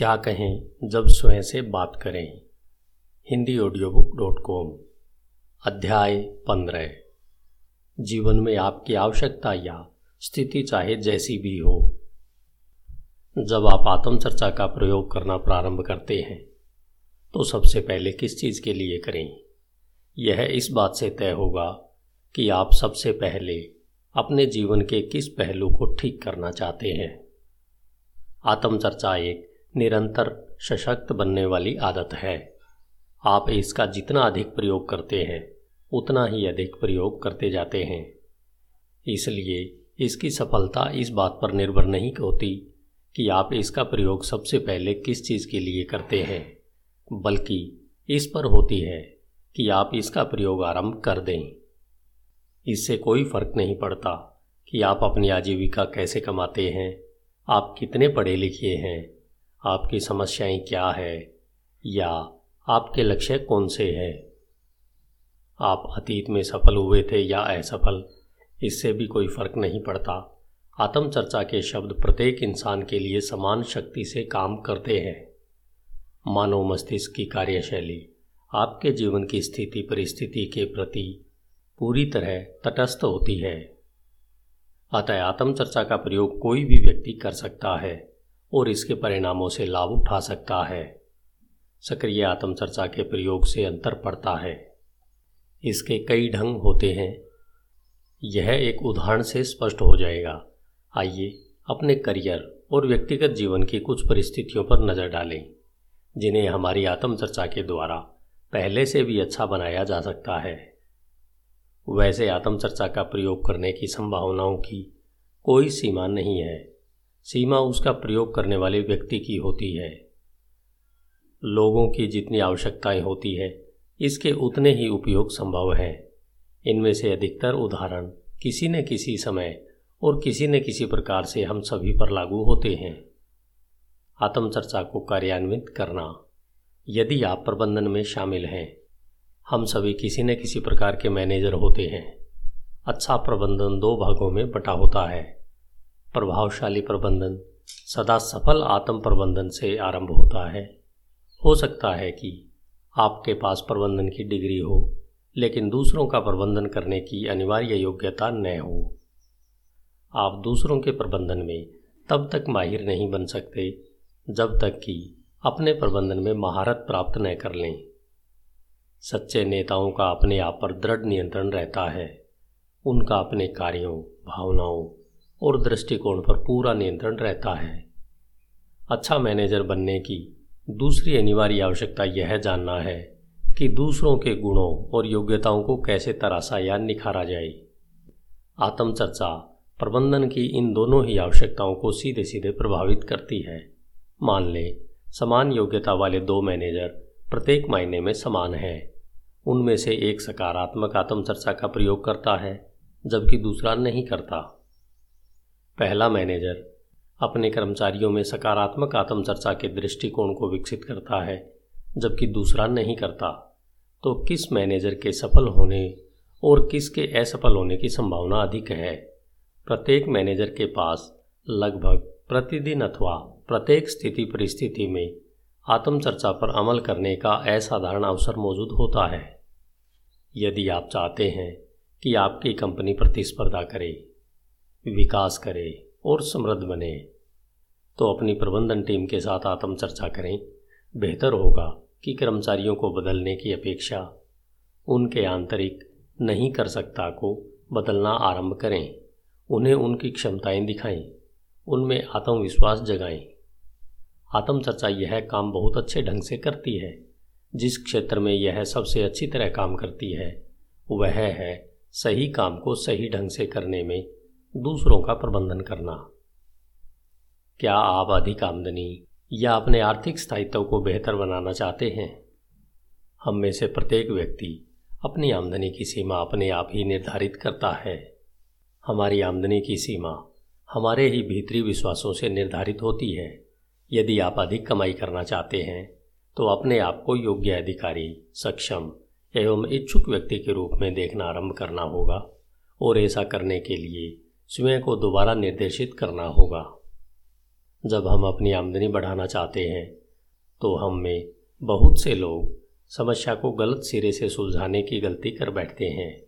क्या कहें जब स्वयं से बात करें। Hindi audio book dot com अध्याय पंद्रह। जीवन में आपकी आवश्यकता या स्थिति चाहे जैसी भी हो। जब आप आत्मचर्चा का प्रयोग करना प्रारंभ करते हैं तो सबसे पहले किस चीज़ के लिए करें? यह इस बात से तय होगा कि आप सबसे पहले अपने जीवन के किस पहलू को ठीक करना चाहते हैं। आत्मचर्चा एक निरंतर सशक्त बनने वाली आदत है। आप इसका जितना अधिक प्रयोग करते हैं, उतना ही अधिक प्रयोग करते जाते हैं। इसलिए इसकी सफलता इस बात पर निर्भर नहीं होती कि आप इसका प्रयोग सबसे पहले किस चीज़ के लिए करते हैं, बल्कि इस पर होती है कि आप इसका प्रयोग आरंभ कर दें। इससे कोई फ़र्क नहीं पड़ता कि आप अपनी आजीविका कैसे कमाते हैं, आप कितने पढ़े लिखे हैं आपकी समस्याएँ क्या है? या आपके लक्ष्य कौन से हैं? आप अतीत में सफल हुए थे या असफल? इससे भी कोई फ़र्क नहीं पड़ता। आत्मचर्चा के शब्द प्रत्येक इंसान के लिए समान शक्ति से काम करते हैं। मानव मस्तिष्क की कार्यशैली, आपके जीवन की स्थिति परिस्थिति के प्रति पूरी तरह तटस्थ होती है। अतः आत्मचर्चा का प्रयोग कोई भी व्यक्ति कर सकता है। और इसके परिणामों से लाभ उठा सकता है। सक्रिय आत्मचर्चा के प्रयोग से अंतर पड़ता है। इसके कई ढंग होते हैं। यह एक उदाहरण से स्पष्ट हो जाएगा। आइए अपने करियर और व्यक्तिगत जीवन की कुछ परिस्थितियों पर नज़र डालें, जिन्हें हमारी आत्मचर्चा के द्वारा पहले से भी अच्छा बनाया जा सकता है। वैसे आत्मचर्चा का प्रयोग करने की संभावनाओं की कोई सीमा नहीं है। सीमा उसका प्रयोग करने वाले व्यक्ति की होती है। लोगों की जितनी आवश्यकताएँ होती है, इसके उतने ही उपयोग संभव हैं। इनमें से अधिकतर उदाहरण किसी न किसी समय और किसी न किसी प्रकार से हम सभी पर लागू होते हैं। आत्मचर्चा को कार्यान्वित करना यदि आप प्रबंधन में शामिल हैं, हम सभी किसी न किसी प्रकार के मैनेजर होते हैं। अच्छा प्रबंधन दो भागों में बटा होता है। प्रभावशाली प्रबंधन, सदा सफल आत्म प्रबंधन से आरंभ होता है। हो सकता है कि आपके पास प्रबंधन की डिग्री हो, लेकिन दूसरों का प्रबंधन करने की अनिवार्य योग्यता न हो। आप दूसरों के प्रबंधन में तब तक माहिर नहीं बन सकते, जब तक कि अपने प्रबंधन में महारत प्राप्त न कर लें। सच्चे नेताओं का अपने आप पर दृढ़ नियंत्रण रहता है। उनका अपने कार्यों, भावनाओं और दृष्टिकोण पर पूरा नियंत्रण रहता है। अच्छा मैनेजर बनने की दूसरी अनिवार्य आवश्यकता यह जानना है कि दूसरों के गुणों और योग्यताओं को कैसे तराशा या निखारा जाए। आत्मचर्चा प्रबंधन की इन दोनों ही आवश्यकताओं को सीधे सीधे प्रभावित करती है। मान लें, समान योग्यता वाले दो मैनेजर प्रत्येक मायने में समान हैं। उनमें से एक सकारात्मक आत्मचर्चा का प्रयोग करता है, जबकि दूसरा नहीं करता। पहला मैनेजर अपने कर्मचारियों में सकारात्मक आत्मचर्चा के दृष्टिकोण को विकसित करता है, जबकि दूसरा नहीं करता। तो किस मैनेजर के सफल होने और किसके असफल होने की संभावना अधिक है? प्रत्येक मैनेजर के पास लगभग प्रतिदिन अथवा प्रत्येक स्थिति परिस्थिति में आत्मचर्चा पर अमल करने का असाधारण अवसर मौजूद होता है। यदि आप चाहते हैं कि आपकी कंपनी प्रतिस्पर्धा करे विकास करे और समृद्ध बने। तो अपनी प्रबंधन टीम के साथ आत्मचर्चा करें। बेहतर होगा कि कर्मचारियों को बदलने की अपेक्षा उनके आंतरिक नहीं कर सकता को बदलना आरंभ करें। उन्हें उनकी क्षमताएँ दिखाएँ, उनमें आत्मविश्वास जगाएँ। आत्मचर्चा यह काम बहुत अच्छे ढंग से करती है। जिस क्षेत्र में यह सबसे अच्छी तरह काम करती है, वह है सही काम को सही ढंग से करने में दूसरों का प्रबंधन करना। क्या आप अधिक आमदनी या अपने आर्थिक स्थायित्व को बेहतर बनाना चाहते हैं? हम में से प्रत्येक व्यक्ति अपनी आमदनी की सीमा अपने आप ही निर्धारित करता है। हमारी आमदनी की सीमा हमारे ही भीतरी विश्वासों से निर्धारित होती है। यदि आप अधिक कमाई करना चाहते हैं तो अपने आप को योग्य अधिकारी, सक्षम एवं इच्छुक व्यक्ति के रूप में देखना आरंभ करना होगा और ऐसा करने के लिए स्वयं को दोबारा निर्देशित करना होगा। जब हम अपनी आमदनी बढ़ाना चाहते हैं तो हम में बहुत से लोग समस्या को गलत सिरे से सुलझाने की गलती कर बैठते हैं।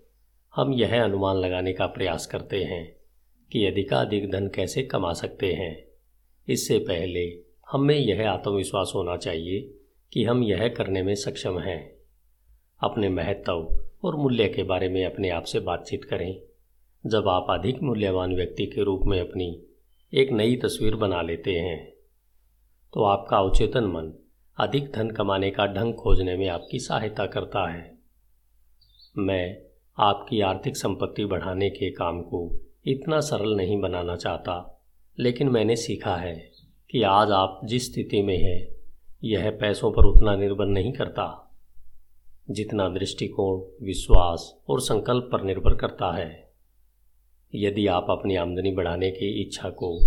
हम यह अनुमान लगाने का प्रयास करते हैं कि अधिकाधिक धन कैसे कमा सकते हैं। इससे पहले हम यह आत्मविश्वास होना चाहिए कि हम यह करने में सक्षम हैं। अपने महत्व और मूल्य के बारे में अपने आप से बातचीत करें। जब आप अधिक मूल्यवान व्यक्ति के रूप में अपनी एक नई तस्वीर बना लेते हैं तो आपका अवचेतन मन अधिक धन कमाने का ढंग खोजने में आपकी सहायता करता है। मैं आपकी आर्थिक संपत्ति बढ़ाने के काम को इतना सरल नहीं बनाना चाहता, लेकिन मैंने सीखा है कि आज आप जिस स्थिति में हैं, यह पैसों पर उतना निर्भर नहीं करता, जितना दृष्टिकोण, विश्वास और संकल्प पर निर्भर करता है। यदि आप अपनी आमदनी बढ़ाने की इच्छा को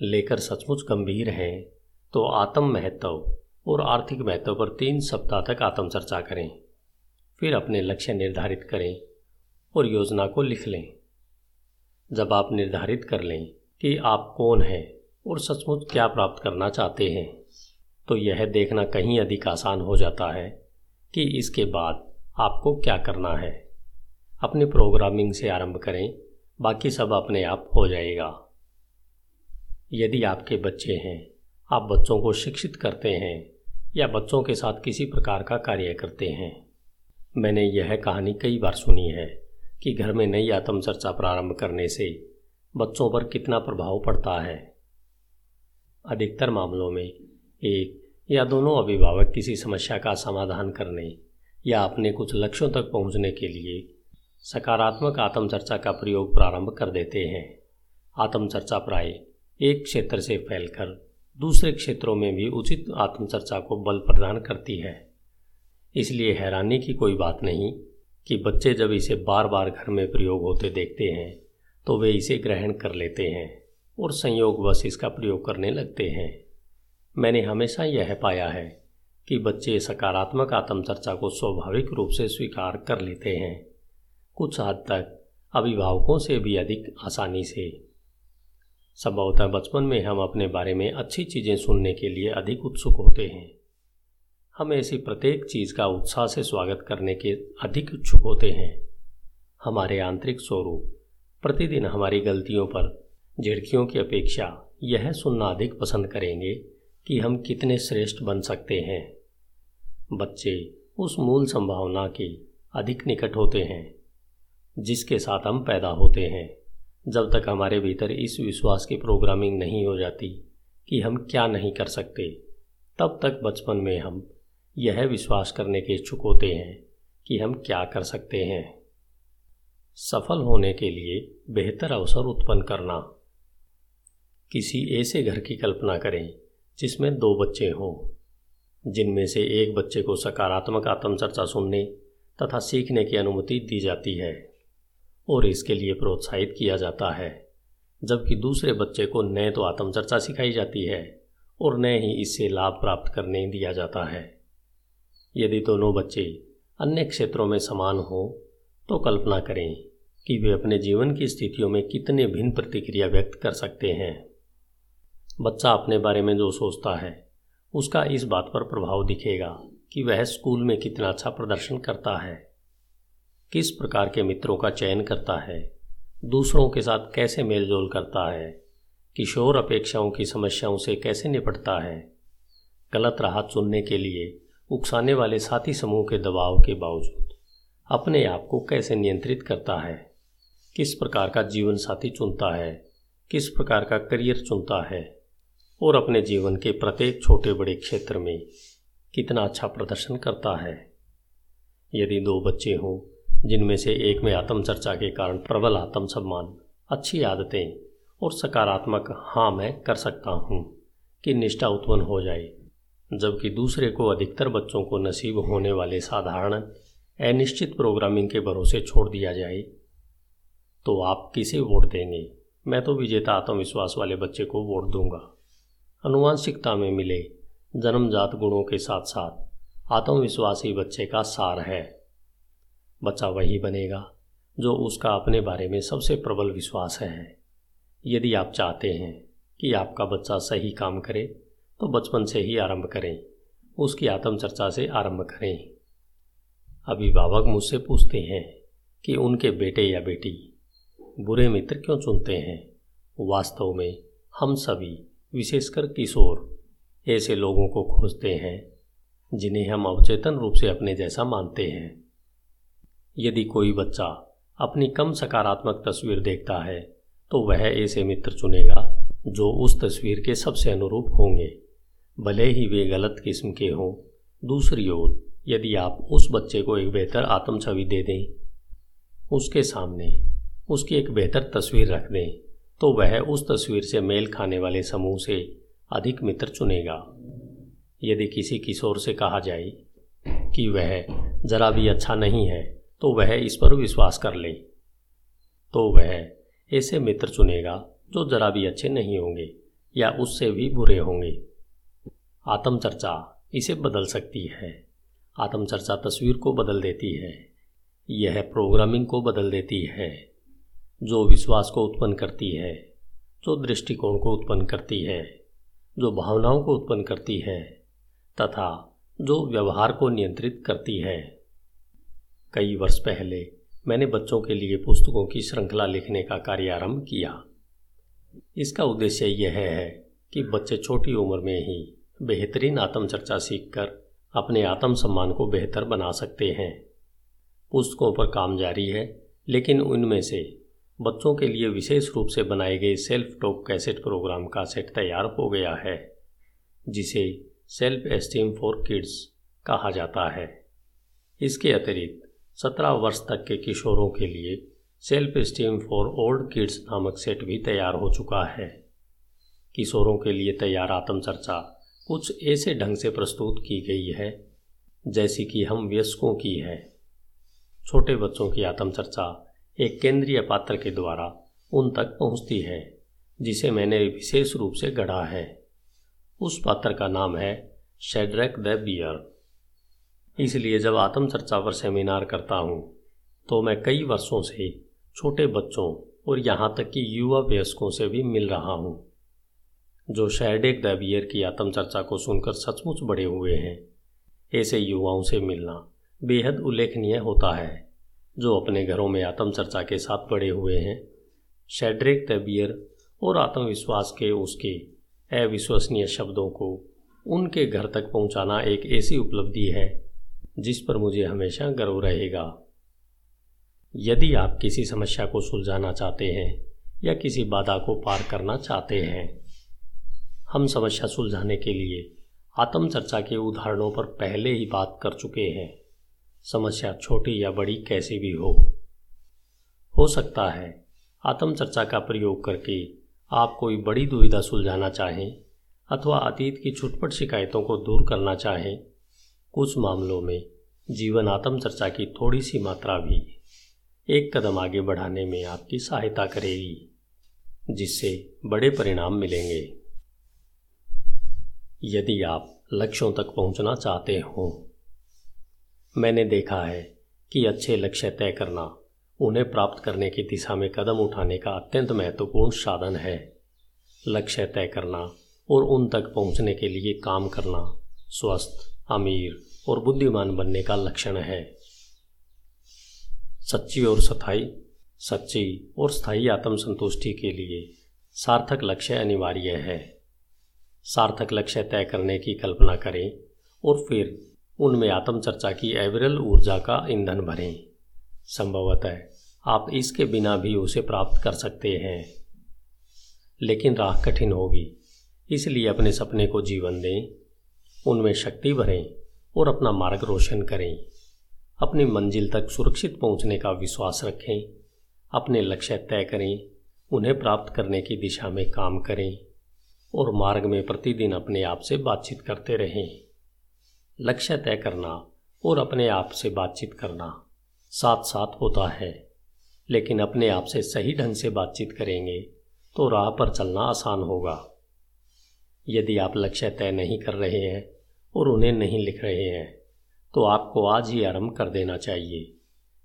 लेकर सचमुच गंभीर हैं तो आत्म महत्व और आर्थिक महत्व पर तीन सप्ताह तक आत्म चर्चा करें। फिर अपने लक्ष्य निर्धारित करें और योजना को लिख लें। जब आप निर्धारित कर लें कि आप कौन हैं और सचमुच क्या प्राप्त करना चाहते हैं तो यह देखना कहीं अधिक आसान हो जाता है कि इसके बाद आपको क्या करना है। अपनी प्रोग्रामिंग से आरंभ करें बाकी सब अपने आप हो जाएगा। यदि आपके बच्चे हैं, आप बच्चों को शिक्षित करते हैं या बच्चों के साथ किसी प्रकार का कार्य करते हैं। मैंने यह कहानी कई बार सुनी है कि घर में नई आत्मचर्चा प्रारंभ करने से बच्चों पर कितना प्रभाव पड़ता है। अधिकतर मामलों में एक या दोनों अभिभावक किसी समस्या का समाधान करने या अपने कुछ लक्ष्यों तक पहुँचने के लिए सकारात्मक आत्मचर्चा का प्रयोग प्रारंभ कर देते हैं। आत्मचर्चा प्राय एक क्षेत्र से फैलकर दूसरे क्षेत्रों में भी उचित आत्मचर्चा को बल प्रदान करती है। इसलिए हैरानी की कोई बात नहीं कि बच्चे जब इसे बार बार घर में प्रयोग होते देखते हैं तो वे इसे ग्रहण कर लेते हैं और संयोगवश इसका प्रयोग करने लगते हैं। मैंने हमेशा यह पाया है कि बच्चे सकारात्मक आत्मचर्चा को स्वाभाविक रूप से स्वीकार कर लेते हैं। कुछ हद तक अभिभावकों से भी अधिक आसानी से। संभवतः बचपन में हम अपने बारे में अच्छी चीज़ें सुनने के लिए अधिक उत्सुक होते हैं। हम ऐसी प्रत्येक चीज़ का उत्साह से स्वागत करने के अधिक इच्छुक होते हैं। हमारे आंतरिक स्वरूप, प्रतिदिन हमारी गलतियों पर, झिड़कियों की अपेक्षा यह सुनना अधिक पसंद करेंगे कि हम कितने श्रेष्ठ बन सकते हैं। बच्चे उस मूल संभावना के अधिक निकट होते हैं। जिसके साथ हम पैदा होते हैं। जब तक हमारे भीतर इस विश्वास की प्रोग्रामिंग नहीं हो जाती कि हम क्या नहीं कर सकते, तब तक बचपन में हम यह विश्वास करने के इच्छुक होते हैं कि हम क्या कर सकते हैं। सफल होने के लिए बेहतर अवसर उत्पन्न करना। किसी ऐसे घर की कल्पना करें जिसमें दो बच्चे हों, जिनमें से एक बच्चे को सकारात्मक आत्मचर्चा सुनने तथा सीखने की अनुमति दी जाती है। और इसके लिए प्रोत्साहित किया जाता है, जबकि दूसरे बच्चे को न तो आत्मचर्चा सिखाई जाती है और न ही इससे लाभ प्राप्त करने दिया जाता है। यदि दोनों बच्चे अन्य क्षेत्रों में समान हो तो कल्पना करें कि वे अपने जीवन की स्थितियों में कितने भिन्न प्रतिक्रिया व्यक्त कर सकते हैं। बच्चा अपने बारे में जो सोचता है, उसका इस बात पर प्रभाव दिखेगा कि वह स्कूल में कितना अच्छा प्रदर्शन करता है। किस प्रकार के मित्रों का चयन करता है? दूसरों के साथ कैसे मेलजोल करता है? किशोर अपेक्षाओं की समस्याओं से कैसे निपटता है? गलत राह चुनने के लिए उकसाने वाले साथी समूह के दबाव के बावजूद अपने आप को कैसे नियंत्रित करता है? किस प्रकार का जीवन साथी चुनता है? किस प्रकार का करियर चुनता है? और अपने जीवन के प्रत्येक छोटे बड़े क्षेत्र में कितना अच्छा प्रदर्शन करता है? यदि दो बच्चे हों जिनमें से एक में आत्मचर्चा के कारण प्रबल आत्म सम्मान अच्छी आदतें और सकारात्मक हाँ मैं कर सकता हूँ कि निष्ठा उत्पन्न हो जाए, जबकि दूसरे को अधिकतर बच्चों को नसीब होने वाले साधारण, अनिश्चित प्रोग्रामिंग के भरोसे छोड़ दिया जाए। तो आप किसे वोट देंगे? मैं तो विजेता आत्मविश्वास वाले बच्चे को वोट दूँगा। अनुवांशिकता में मिले जन्मजात गुणों के साथ साथ आत्मविश्वासी बच्चे का सार है। बच्चा वही बनेगा, जो उसका अपने बारे में सबसे प्रबल विश्वास है। यदि आप चाहते हैं कि आपका बच्चा सही काम करे तो बचपन से ही आरंभ करें, उसकी आत्मचर्चा से आरंभ करें। अभिभावक मुझसे पूछते हैं कि उनके बेटे या बेटी बुरे मित्र क्यों चुनते हैं? वास्तव में हम सभी, विशेषकर किशोर, ऐसे लोगों को खोजते हैं, जिन्हें हम अवचेतन रूप से अपने जैसा मानते हैं। यदि कोई बच्चा अपनी कम सकारात्मक तस्वीर देखता है तो वह ऐसे मित्र चुनेगा, जो उस तस्वीर के सबसे अनुरूप होंगे। भले ही वे गलत किस्म के हों, दूसरी ओर, यदि आप उस बच्चे को एक बेहतर आत्म छवि दे दें, उसके सामने उसकी एक बेहतर तस्वीर रख दें तो वह उस तस्वीर से मेल खाने वाले समूह से अधिक मित्र चुनेगा। यदि किसी किशोर से कहा जाए कि वह जरा भी अच्छा नहीं है तो वह इस पर विश्वास कर ले। तो वह ऐसे मित्र चुनेगा जो जरा भी अच्छे नहीं होंगे या उससे भी बुरे होंगे। आत्मचर्चा इसे बदल सकती है। आत्मचर्चा तस्वीर को बदल देती है। यह प्रोग्रामिंग को बदल देती है। जो विश्वास को उत्पन्न करती है, जो दृष्टिकोण को उत्पन्न करती है, जो भावनाओं को उत्पन्न करती है, तथा जो व्यवहार को नियंत्रित करती है। कई वर्ष पहले मैंने बच्चों के लिए पुस्तकों की श्रृंखला लिखने का कार्य आरंभ किया। इसका उद्देश्य यह है कि बच्चे छोटी उम्र में ही बेहतरीन आत्मचर्चा सीखकर अपने आत्म सम्मान को बेहतर बना सकते हैं। पुस्तकों पर काम जारी है, लेकिन उनमें से बच्चों के लिए विशेष रूप से बनाए गए सेल्फ टॉक कैसेट प्रोग्राम का सेट तैयार हो गया है, जिसे सेल्फ एस्टीम फॉर किड्स कहा जाता है। इसके अतिरिक्त सत्रह वर्ष तक के किशोरों के लिए self esteem for old kids नामक सेट भी तैयार हो चुका है। किशोरों के लिए तैयार आत्मचर्चा कुछ ऐसे ढंग से प्रस्तुत की गई है, जैसी कि हम वयस्कों की है। छोटे बच्चों की आत्मचर्चा एक केंद्रीय पात्र के द्वारा उन तक पहुँचती है, जिसे मैंने विशेष रूप से गढ़ा है। उस पात्र का नाम है शेड्रैक द बियर। इसलिए जब आत्मचर्चा पर सेमिनार करता हूँ तो मैं कई वर्षों से छोटे बच्चों और यहाँ तक कि युवा वयस्कों से भी मिल रहा हूँ, जो शैडेक दैबियर की आत्मचर्चा को सुनकर सचमुच बड़े हुए हैं। ऐसे युवाओं से मिलना बेहद उल्लेखनीय होता है, जो अपने घरों में आत्मचर्चा के साथ बड़े हुए हैं। शेड्रेक दैबियर और आत्मविश्वास के उसके अविश्वसनीय शब्दों को उनके घर तक पहुंचाना एक ऐसी उपलब्धि है जिस पर मुझे हमेशा गर्व रहेगा। यदि आप किसी समस्या को सुलझाना चाहते हैं या किसी बाधा को पार करना चाहते हैं, हम समस्या सुलझाने के लिए आत्मचर्चा के उदाहरणों पर पहले ही बात कर चुके हैं। समस्या छोटी या बड़ी कैसी भी हो। हो सकता है आत्मचर्चा का प्रयोग करके आप कोई बड़ी दुविधा सुलझाना चाहें अथवा अतीत की छुटपट शिकायतों को दूर करना चाहें कुछ मामलों में जीवन आत्म चर्चा की थोड़ी सी मात्रा भी एक कदम आगे बढ़ाने में आपकी सहायता करेगी, जिससे बड़े परिणाम मिलेंगे। यदि आप लक्ष्यों तक पहुँचना चाहते हो, मैंने देखा है कि अच्छे लक्ष्य तय करना उन्हें प्राप्त करने की दिशा में कदम उठाने का अत्यंत महत्वपूर्ण साधन है। लक्ष्य तय करना और उन तक पहुँचने के लिए काम करना, स्वस्थ, अमीर और बुद्धिमान बनने का लक्षण है। सच्ची और स्थायी सच्ची और स्थायी आत्मसंतुष्टि के लिए सार्थक लक्ष्य अनिवार्य है। सार्थक लक्ष्य तय करने की कल्पना करें और फिर उनमें आत्मचर्चा की एवरल ऊर्जा का ईंधन भरें। संभवतः आप इसके बिना भी उसे प्राप्त कर सकते हैं। लेकिन राह कठिन होगी, इसलिए अपने सपने को जीवन दें, उनमें शक्ति भरें और अपना मार्ग रोशन करें। अपनी मंजिल तक सुरक्षित पहुँचने का विश्वास रखें। अपने लक्ष्य तय करें। उन्हें प्राप्त करने की दिशा में काम करें। और मार्ग में प्रतिदिन अपने आप से बातचीत करते रहें। लक्ष्य तय करना और अपने आप से बातचीत करना साथ साथ होता है। लेकिन अपने आप से सही ढंग से बातचीत करेंगे तो राह पर चलना आसान होगा। यदि आप लक्ष्य तय नहीं कर रहे हैं और उन्हें नहीं लिख रहे हैं तो आपको आज ही आरंभ कर देना चाहिए।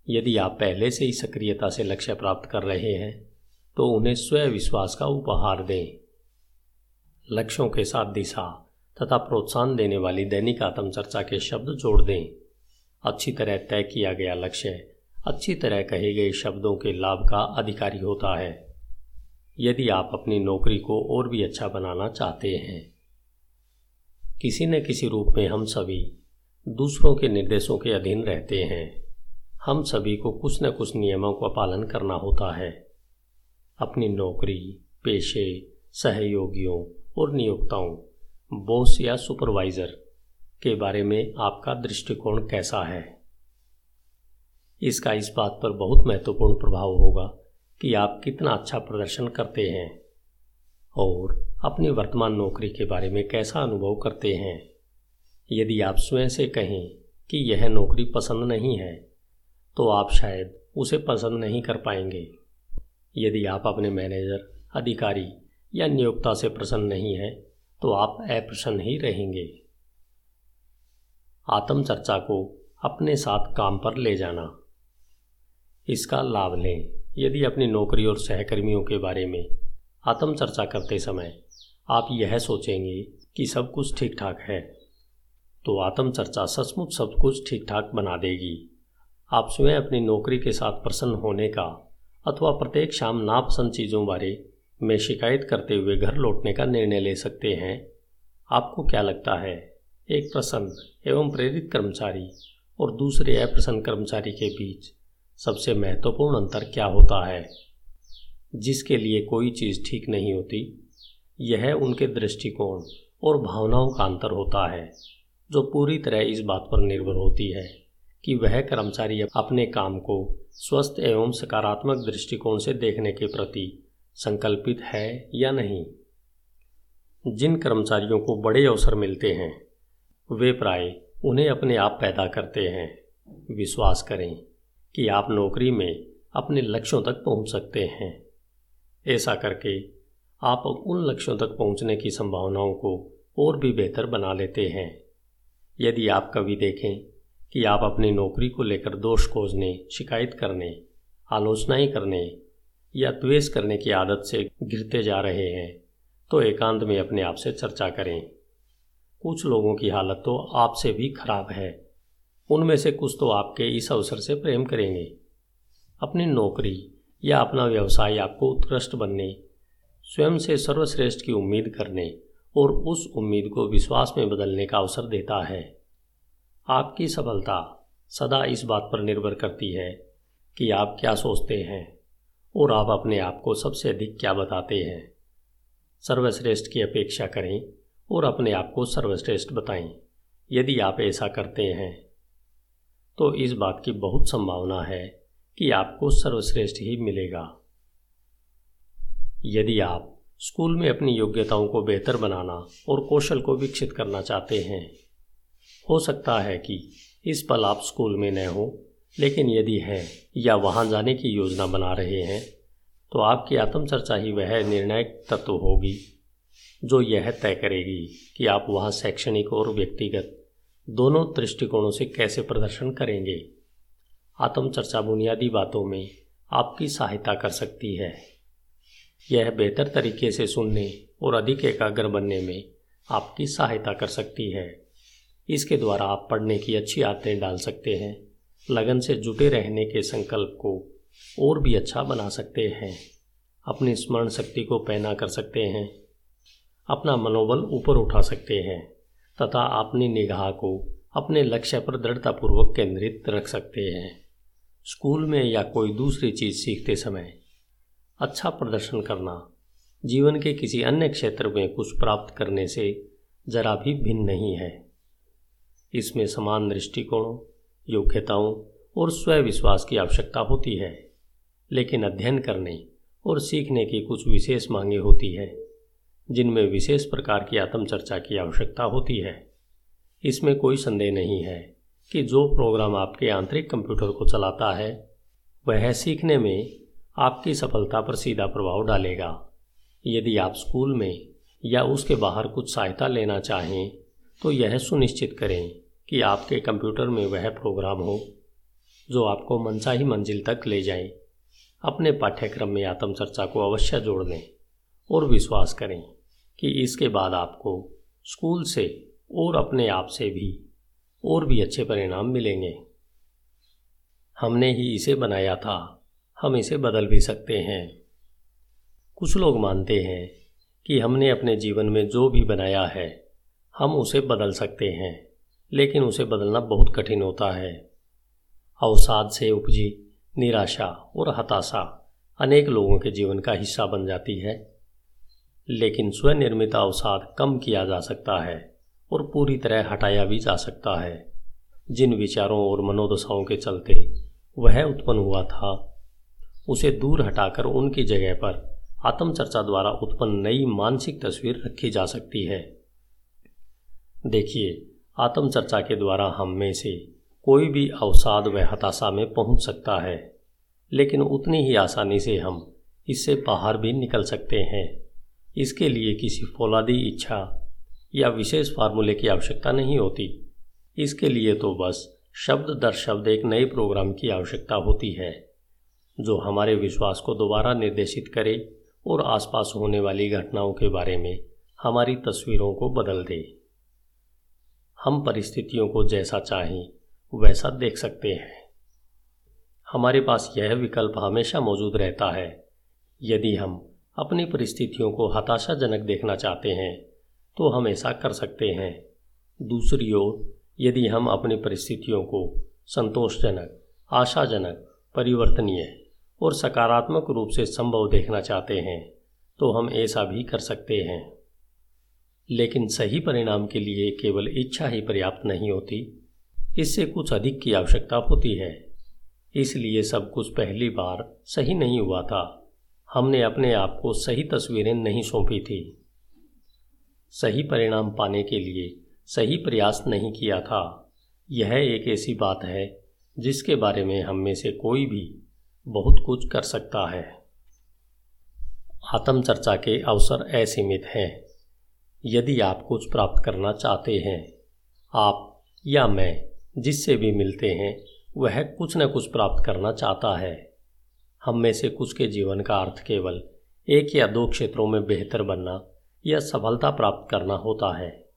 यदि आप पहले से ही सक्रियता से लक्ष्य प्राप्त कर रहे हैं तो उन्हें स्वयं विश्वास का उपहार दें। लक्ष्यों के साथ दिशा तथा प्रोत्साहन देने वाली दैनिक आत्मचर्चा के शब्द जोड़ दें। अच्छी तरह तय किया गया लक्ष्य, अच्छी तरह कहे गए शब्दों के लाभ का अधिकारी होता है। यदि आप अपनी नौकरी को और भी अच्छा बनाना चाहते हैं किसी न किसी रूप में हम सभी दूसरों के निर्देशों के अधीन रहते हैं। हम सभी को कुछ न कुछ नियमों का पालन करना होता है। अपनी नौकरी, पेशे, सहयोगियों और नियोक्ताओं, बॉस या सुपरवाइज़र के बारे में आपका दृष्टिकोण कैसा है? इसका इस बात पर बहुत महत्वपूर्ण प्रभाव होगा कि आप कितना अच्छा प्रदर्शन करते हैं। और अपनी वर्तमान नौकरी के बारे में कैसा अनुभव करते हैं। यदि आप स्वयं से कहें कि यह नौकरी पसंद नहीं है तो आप शायद उसे पसंद नहीं कर पाएँगे। यदि आप अपने मैनेजर, अधिकारी या नियोक्ता से प्रसन्न नहीं हैं तो आप अप्रसन्न ही रहेंगे। आत्मचर्चा को अपने साथ काम पर ले जाना। इसका लाभ लें। यदि अपनी नौकरी और सहकर्मियों के बारे में आत्मचर्चा करते समय आप यह सोचेंगे कि सब कुछ ठीक ठाक है। तो आत्मचर्चा सचमुच सब कुछ ठीक ठाक बना देगी। आप स्वयं अपनी नौकरी के साथ प्रसन्न होने का अथवा प्रत्येक शाम नापसंद चीज़ों बारे में शिकायत करते हुए घर लौटने का निर्णय ले सकते हैं। आपको क्या लगता है? एक प्रसन्न एवं प्रेरित कर्मचारी और दूसरे अप्रसन्न कर्मचारी के बीच सबसे महत्वपूर्ण अंतर क्या होता है? जिसके लिए कोई चीज़ ठीक नहीं होती, यह उनके दृष्टिकोण और भावनाओं का अंतर होता है, जो पूरी तरह इस बात पर निर्भर होती है कि वह कर्मचारी अपने काम को स्वस्थ एवं सकारात्मक दृष्टिकोण से देखने के प्रति संकल्पित है या नहीं। जिन कर्मचारियों को बड़े अवसर मिलते हैं, वे प्राय उन्हें अपने आप पैदा करते हैं। विश्वास करें कि आप नौकरी में अपने लक्ष्यों तक पहुँच सकते हैं। ऐसा करके आप उन लक्ष्यों तक पहुँचने की संभावनाओं को और भी बेहतर बना लेते हैं। यदि आप कभी देखें कि आप अपनी नौकरी को लेकर दोष खोजने, शिकायत करने, आलोचनाएँ करने या द्वेष करने की आदत से गिरते जा रहे हैं तो एकांत में अपने आप से चर्चा करें। कुछ लोगों की हालत तो आपसे भी खराब है। उनमें से कुछ तो आपके इस अवसर से प्रेम करेंगे। अपनी नौकरी या अपना व्यवसाय आपको उत्कृष्ट बनने, स्वयं से सर्वश्रेष्ठ की उम्मीद करने और उस उम्मीद को विश्वास में बदलने का अवसर देता है। आपकी सफलता सदा इस बात पर निर्भर करती है कि आप क्या सोचते हैं और आप अपने आप को सबसे अधिक क्या बताते हैं। सर्वश्रेष्ठ की अपेक्षा करें और अपने आप को सर्वश्रेष्ठ बताएँ, यदि आप ऐसा करते हैं। तो इस बात की बहुत संभावना है कि आपको सर्वश्रेष्ठ ही मिलेगा। यदि आप स्कूल में अपनी योग्यताओं को बेहतर बनाना और कौशल को विकसित करना चाहते हैं, हो सकता है कि इस पल आप स्कूल में न हो, लेकिन यदि है या वहाँ जाने की योजना बना रहे हैं तो आपकी आत्मचर्चा ही वह निर्णायक तत्व होगी, जो यह तय करेगी कि आप वहाँ शैक्षणिक और व्यक्तिगत दोनों दृष्टिकोणों से कैसे प्रदर्शन करेंगे। आत्मचर्चा बुनियादी बातों में आपकी सहायता कर सकती है। यह बेहतर तरीके से सुनने और अधिक एकाग्र बनने में आपकी सहायता कर सकती है। इसके द्वारा आप पढ़ने की अच्छी आदतें डाल सकते हैं, लगन से जुटे रहने के संकल्प को और भी अच्छा बना सकते हैं। अपनी स्मरण शक्ति को पैना कर सकते हैं, अपना मनोबल ऊपर उठा सकते हैं, तथा अपनी निगाह को अपने लक्ष्य पर दृढ़तापूर्वक केंद्रित रख सकते हैं। स्कूल में या कोई दूसरी चीज़ सीखते समय अच्छा प्रदर्शन करना, जीवन के किसी अन्य क्षेत्र में कुछ प्राप्त करने से जरा भी भिन्न नहीं है। इसमें समान दृष्टिकोणों, योग्यताओं और स्वविश्वास की आवश्यकता होती है, लेकिन अध्ययन करने और सीखने की कुछ विशेष मांगे होती है, जिनमें विशेष प्रकार की आत्मचर्चा की आवश्यकता होती है। इसमें कोई संदेह नहीं है। कि जो प्रोग्राम आपके आंतरिक कंप्यूटर को चलाता है, वह सीखने में आपकी सफलता पर सीधा प्रभाव डालेगा। यदि आप स्कूल में या उसके बाहर कुछ सहायता लेना चाहें तो यह सुनिश्चित करें कि आपके कंप्यूटर में वह प्रोग्राम हो, जो आपको मनचाही मंजिल तक ले जाए। अपने पाठ्यक्रम में आत्मचर्चा को अवश्य जोड़ दें और विश्वास करें कि इसके बाद आपको स्कूल से और अपने आप से भी और भी अच्छे परिणाम मिलेंगे। हमने ही इसे बनाया था, हम इसे बदल भी सकते हैं। कुछ लोग मानते हैं कि हमने अपने जीवन में जो भी बनाया है, हम उसे बदल सकते हैं, लेकिन उसे बदलना बहुत कठिन होता है। अवसाद से उपजी निराशा और हताशा अनेक लोगों के जीवन का हिस्सा बन जाती है, लेकिन स्वनिर्मित अवसाद कम किया जा सकता है। और पूरी तरह हटाया भी जा सकता है। जिन विचारों और मनोदशाओं के चलते वह उत्पन्न हुआ था, उसे दूर हटाकर उनकी जगह पर आत्मचर्चा द्वारा उत्पन्न नई मानसिक तस्वीर रखी जा सकती है। देखिए, आत्मचर्चा के द्वारा हम में से कोई भी अवसाद व हताशा में पहुँच सकता है, लेकिन उतनी ही आसानी से हम इससे बाहर भी निकल सकते हैं। इसके लिए किसी फौलादी इच्छा या विशेष फार्मूले की आवश्यकता नहीं होती। इसके लिए तो बस शब्द दर शब्द एक नए प्रोग्राम की आवश्यकता होती है, जो हमारे विश्वास को दोबारा निर्देशित करे और आसपास होने वाली घटनाओं के बारे में हमारी तस्वीरों को बदल दे। हम परिस्थितियों को जैसा चाहें, वैसा देख सकते हैं। हमारे पास यह विकल्प हमेशा मौजूद रहता है। यदि हम अपनी परिस्थितियों को हताशाजनक देखना चाहते हैं तो हम ऐसा कर सकते हैं। दूसरी ओर, यदि हम अपनी परिस्थितियों को संतोषजनक, आशाजनक, परिवर्तनीय और सकारात्मक रूप से संभव देखना चाहते हैं तो हम ऐसा भी कर सकते हैं। लेकिन सही परिणाम के लिए केवल इच्छा ही पर्याप्त नहीं होती। इससे कुछ अधिक की आवश्यकता होती है। इसलिए सब कुछ पहली बार सही नहीं हुआ था। हमने अपने आप को सही तस्वीरें नहीं सौंपी थी। सही परिणाम पाने के लिए सही प्रयास नहीं किया था। यह एक ऐसी बात है जिसके बारे में हम में से कोई भी बहुत कुछ कर सकता है। आत्मचर्चा के अवसर असीमित हैं। यदि आप कुछ प्राप्त करना चाहते हैं, आप या मैं जिससे भी मिलते हैं, वह कुछ न कुछ प्राप्त करना चाहता है। हम में से कुछ के जीवन का अर्थ केवल एक या दो क्षेत्रों में बेहतर बनना या सफलता प्राप्त करना होता है।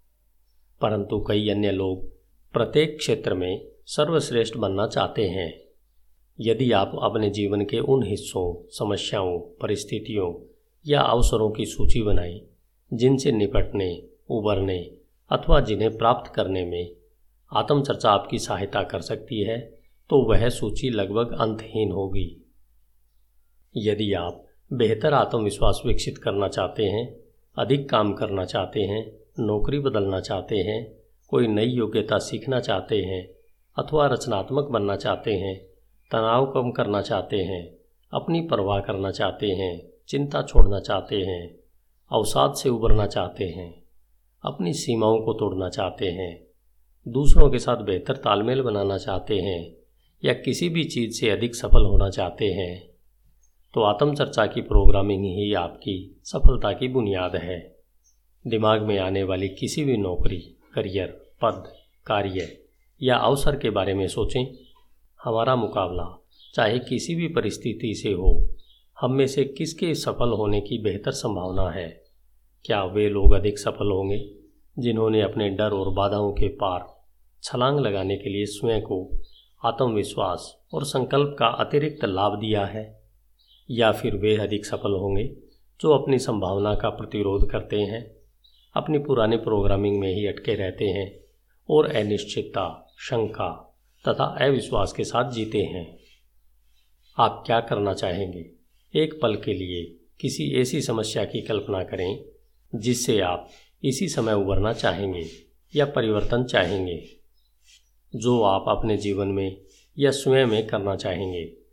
परंतु कई अन्य लोग प्रत्येक क्षेत्र में सर्वश्रेष्ठ बनना चाहते हैं। यदि आप अपने जीवन के उन हिस्सों, समस्याओं, परिस्थितियों या अवसरों की सूची बनाएँ, जिनसे निपटने उबरने अथवा जिन्हें प्राप्त करने में आत्मचर्चा आपकी सहायता कर सकती है तो वह सूची लगभग अंतहीन होगी। यदि आप बेहतर आत्मविश्वास विकसित करना चाहते हैं अधिक काम करना चाहते हैं नौकरी बदलना चाहते हैं कोई नई योग्यता सीखना चाहते हैं अथवा रचनात्मक बनना चाहते हैं तनाव कम करना चाहते हैं अपनी परवाह करना चाहते हैं चिंता छोड़ना चाहते हैं अवसाद से उबरना चाहते हैं अपनी सीमाओं को तोड़ना चाहते हैं दूसरों के साथ बेहतर तालमेल बनाना चाहते हैं या किसी भी चीज़ से अधिक सफल होना चाहते हैं तो आत्मचर्चा की प्रोग्रामिंग ही आपकी सफलता की बुनियाद है। दिमाग में आने वाली किसी भी नौकरी, करियर, पद, कार्य या अवसर के बारे में सोचें। हमारा मुकाबला, चाहे किसी भी परिस्थिति से हो, हम में से किसके सफल होने की बेहतर संभावना है? क्या वे लोग अधिक सफल होंगे, जिन्होंने अपने डर और बाधाओं के पार छलांग लगाने के लिए स्वयं को आत्मविश्वास और संकल्प का अतिरिक्त लाभ दिया है? या फिर वे अधिक सफल होंगे, जो अपनी संभावना का प्रतिरोध करते हैं, अपनी पुरानी प्रोग्रामिंग में ही अटके रहते हैं, और अनिश्चितता, शंका तथा अविश्वास के साथ जीते हैं। आप क्या करना चाहेंगे? एक पल के लिए किसी ऐसी समस्या की कल्पना करें, जिससे आप इसी समय उभरना चाहेंगे या परिवर्तन चाहेंगे। जो आप अपने जीवन में या स्वयं में करना चाहेंगे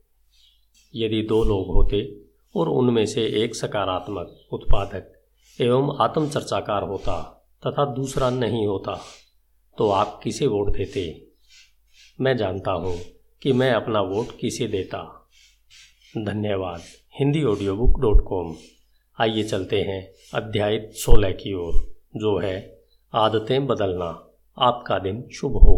यदि दो लोग होते और उनमें से एक सकारात्मक, उत्पादक एवं आत्मचर्चाकार होता तथा दूसरा नहीं होता तो आप किसे वोट देते? मैं जानता हूँ कि मैं अपना वोट किसे देता। धन्यवाद। Hindi audio book dot com आइए चलते हैं अध्याय सोलह की ओर, जो है आदतें बदलना। आपका दिन शुभ हो।